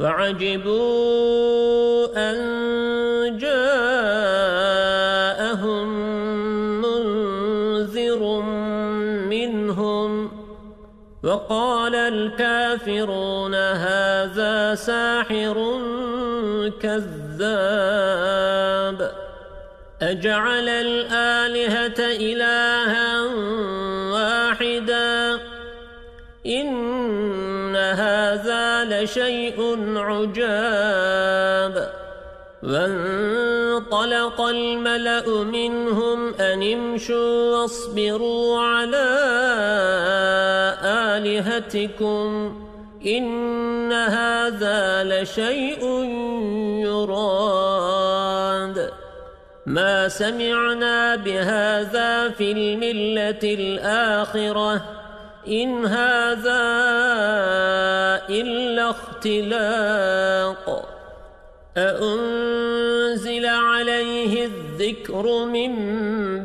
وعجبوا أن جاءهم منذر منهم وقال الكافرون هذا ساحر كذاب أجعل الآلهة إلها لشيء عجاب. وانطلق الملأ منهم أن امشوا واصبروا على آلهتكم. إن هذا لشيء يراد. ما سمعنا بهذا في الملة الآخرة. إن هذا إلا اختلاق. أأنزل عليه الذكر من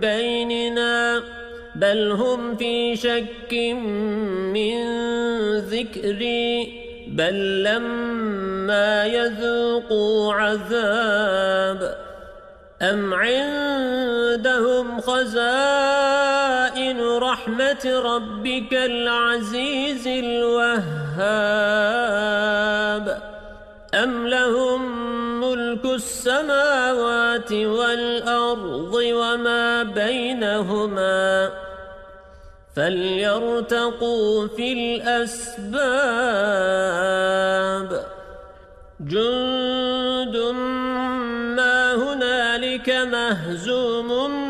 بيننا؟ بل هم في شك من ذكري. بل لما يذوقوا عذاب أم عندهم خزائن؟ رحمة ربك العزيز الوهاب. أم لهم ملك السماوات والأرض وما بينهما؟ فليرتقوا في الأسباب. جند ما هنالك مهزوم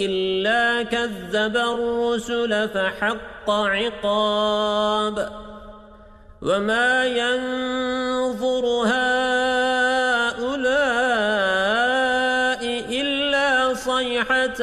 إلا كذب الرسل فحق عقاب وما ينظر هؤلاء إلا صيحة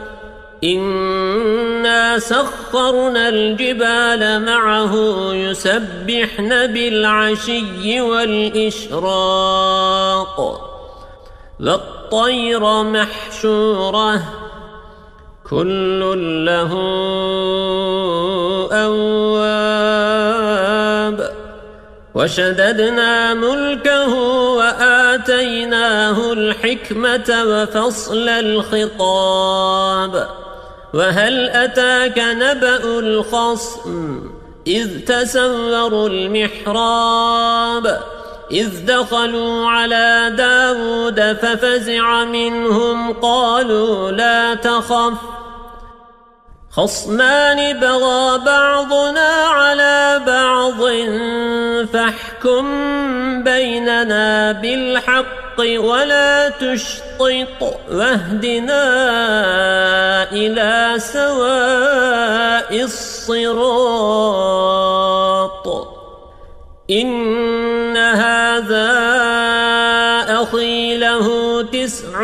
إنا سخرنا الجبال معه يسبحن بالعشي والإشراق والطير محشوره كل له أواب وشددنا ملكه وآتيناه الحكمة وفصل الخطاب وهل أتاك نبأ الخصم إذ تسوروا المحراب إذ دخلوا على داود ففزع منهم قالوا لا تخف خصمان بغى بعضنا على بعض فاحكم بيننا بالحق ولا تشطط واهدنا إلى سواء الصراط. إن هذا أخي له تسع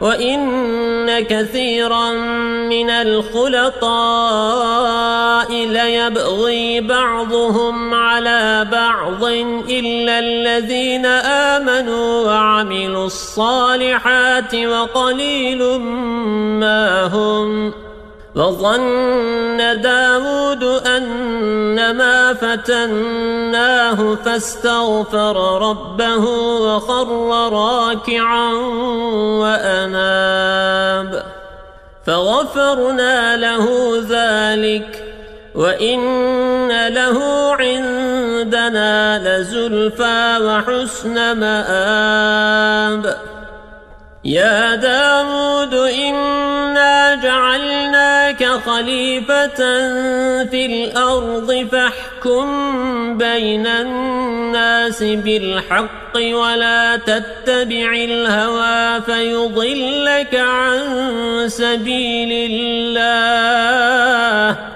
وإن كثيرا من الخلطاء ليبغي بعضهم على بعض إلا الذين آمنوا وعملوا الصالحات وقليل ما هم وظن داود أنما فتناه فاستغفر ربه وخر راكعا وأناب. فغفرنا له ذلك وإن له عندنا لزلفى وحسن مآب. يا داود إنا جعلناك خليفة في الأرض فاحكم بين الناس بالحق ولا تتبع الهوى فيضلك عن سبيل الله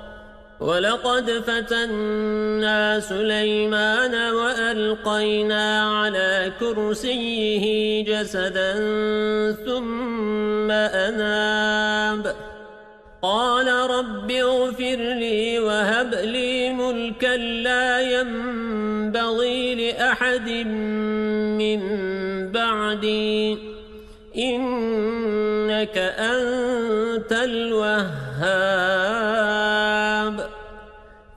ولقد فتنا سليمان وألقينا على كرسيه جسدا ثم أناب. قال رب اغفر لي وهب لي ملكا لا ينبغي لأحد من بعدي. إنك أنت الوهاب.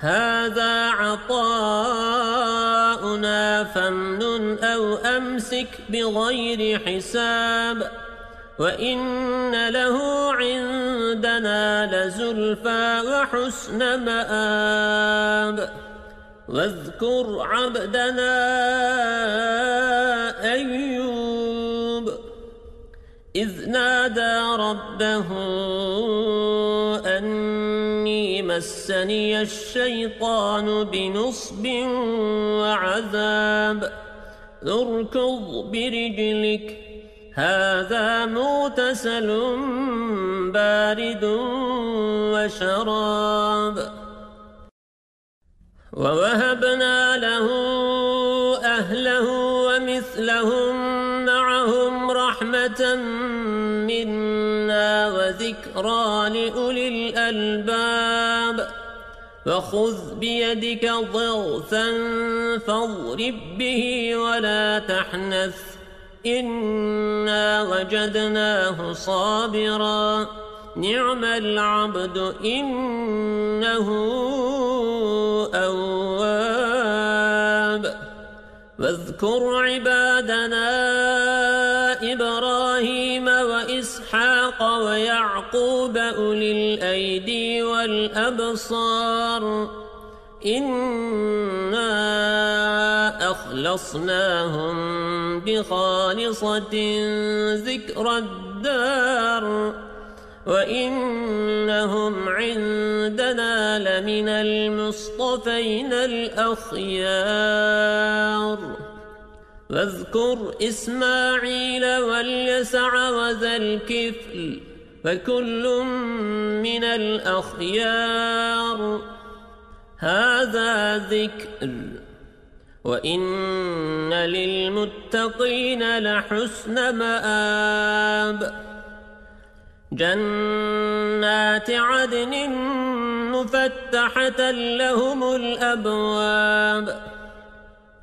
هذا عطاؤنا فامنن أو أمسك بغير حساب وإن له عندنا لزلفى وحسن مآب واذكر عبدنا أيوب إذ نادى ربه مسني الشيطان بنصب وعذاب. اركض برجلك هذا مغتسل بارد وشراب. ووهبنا له أهله ومثلهم معهم رحمة منا وذكرى لأولي الألباب. فخذ بيدك ضغثا فاضرب به ولا تحنث. إنا وجدناه صابرا. نعم العبد إنه أواب. واذكر عبادنا إبراهيم وإسحاق ويعقوب أولي الأيدي والأبصار إنا أخلصناهم بخالصة ذكر الدار وإنهم عندنا لمن المصطفين الأخيار واذكر إسماعيل واليسع وذا الكفل فكل من الأخيار. هذا ذكر. وإن للمتقين لحسن مآب. جنات عدن مفتحة لهم الأبواب.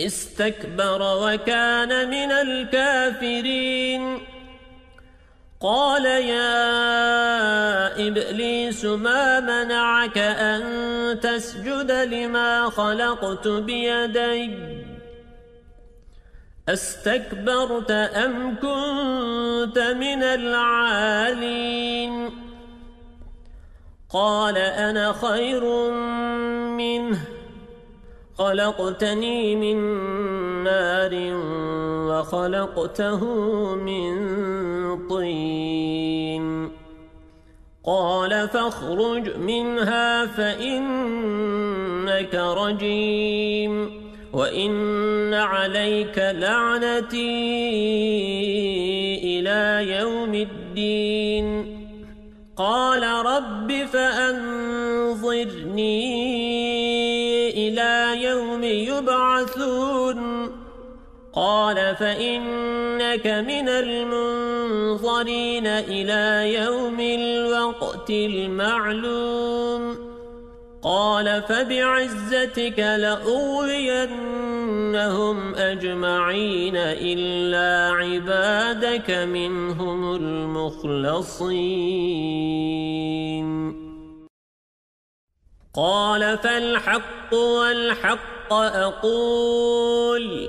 استكبر وكان من الكافرين. قال يا إبليس ما منعك أن تسجد لما خلقت بيدي؟ أستكبرت أم كنت من العالين؟ قال أنا خير منه. خلقتني من نار وخلقته من طين. قال فاخرج منها فإنك رجيم. وإن عليك لعنتي إلى يوم الدين. قال رب فأنظرني قال فإنك من المنظرين إلى يوم الوقت المعلوم قال فبعزتك لأغوينهم أجمعين إلا عبادك منهم المخلصين قال فالحق والحق أقول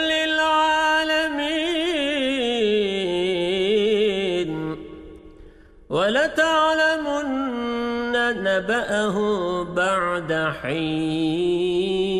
نبأه بعد حين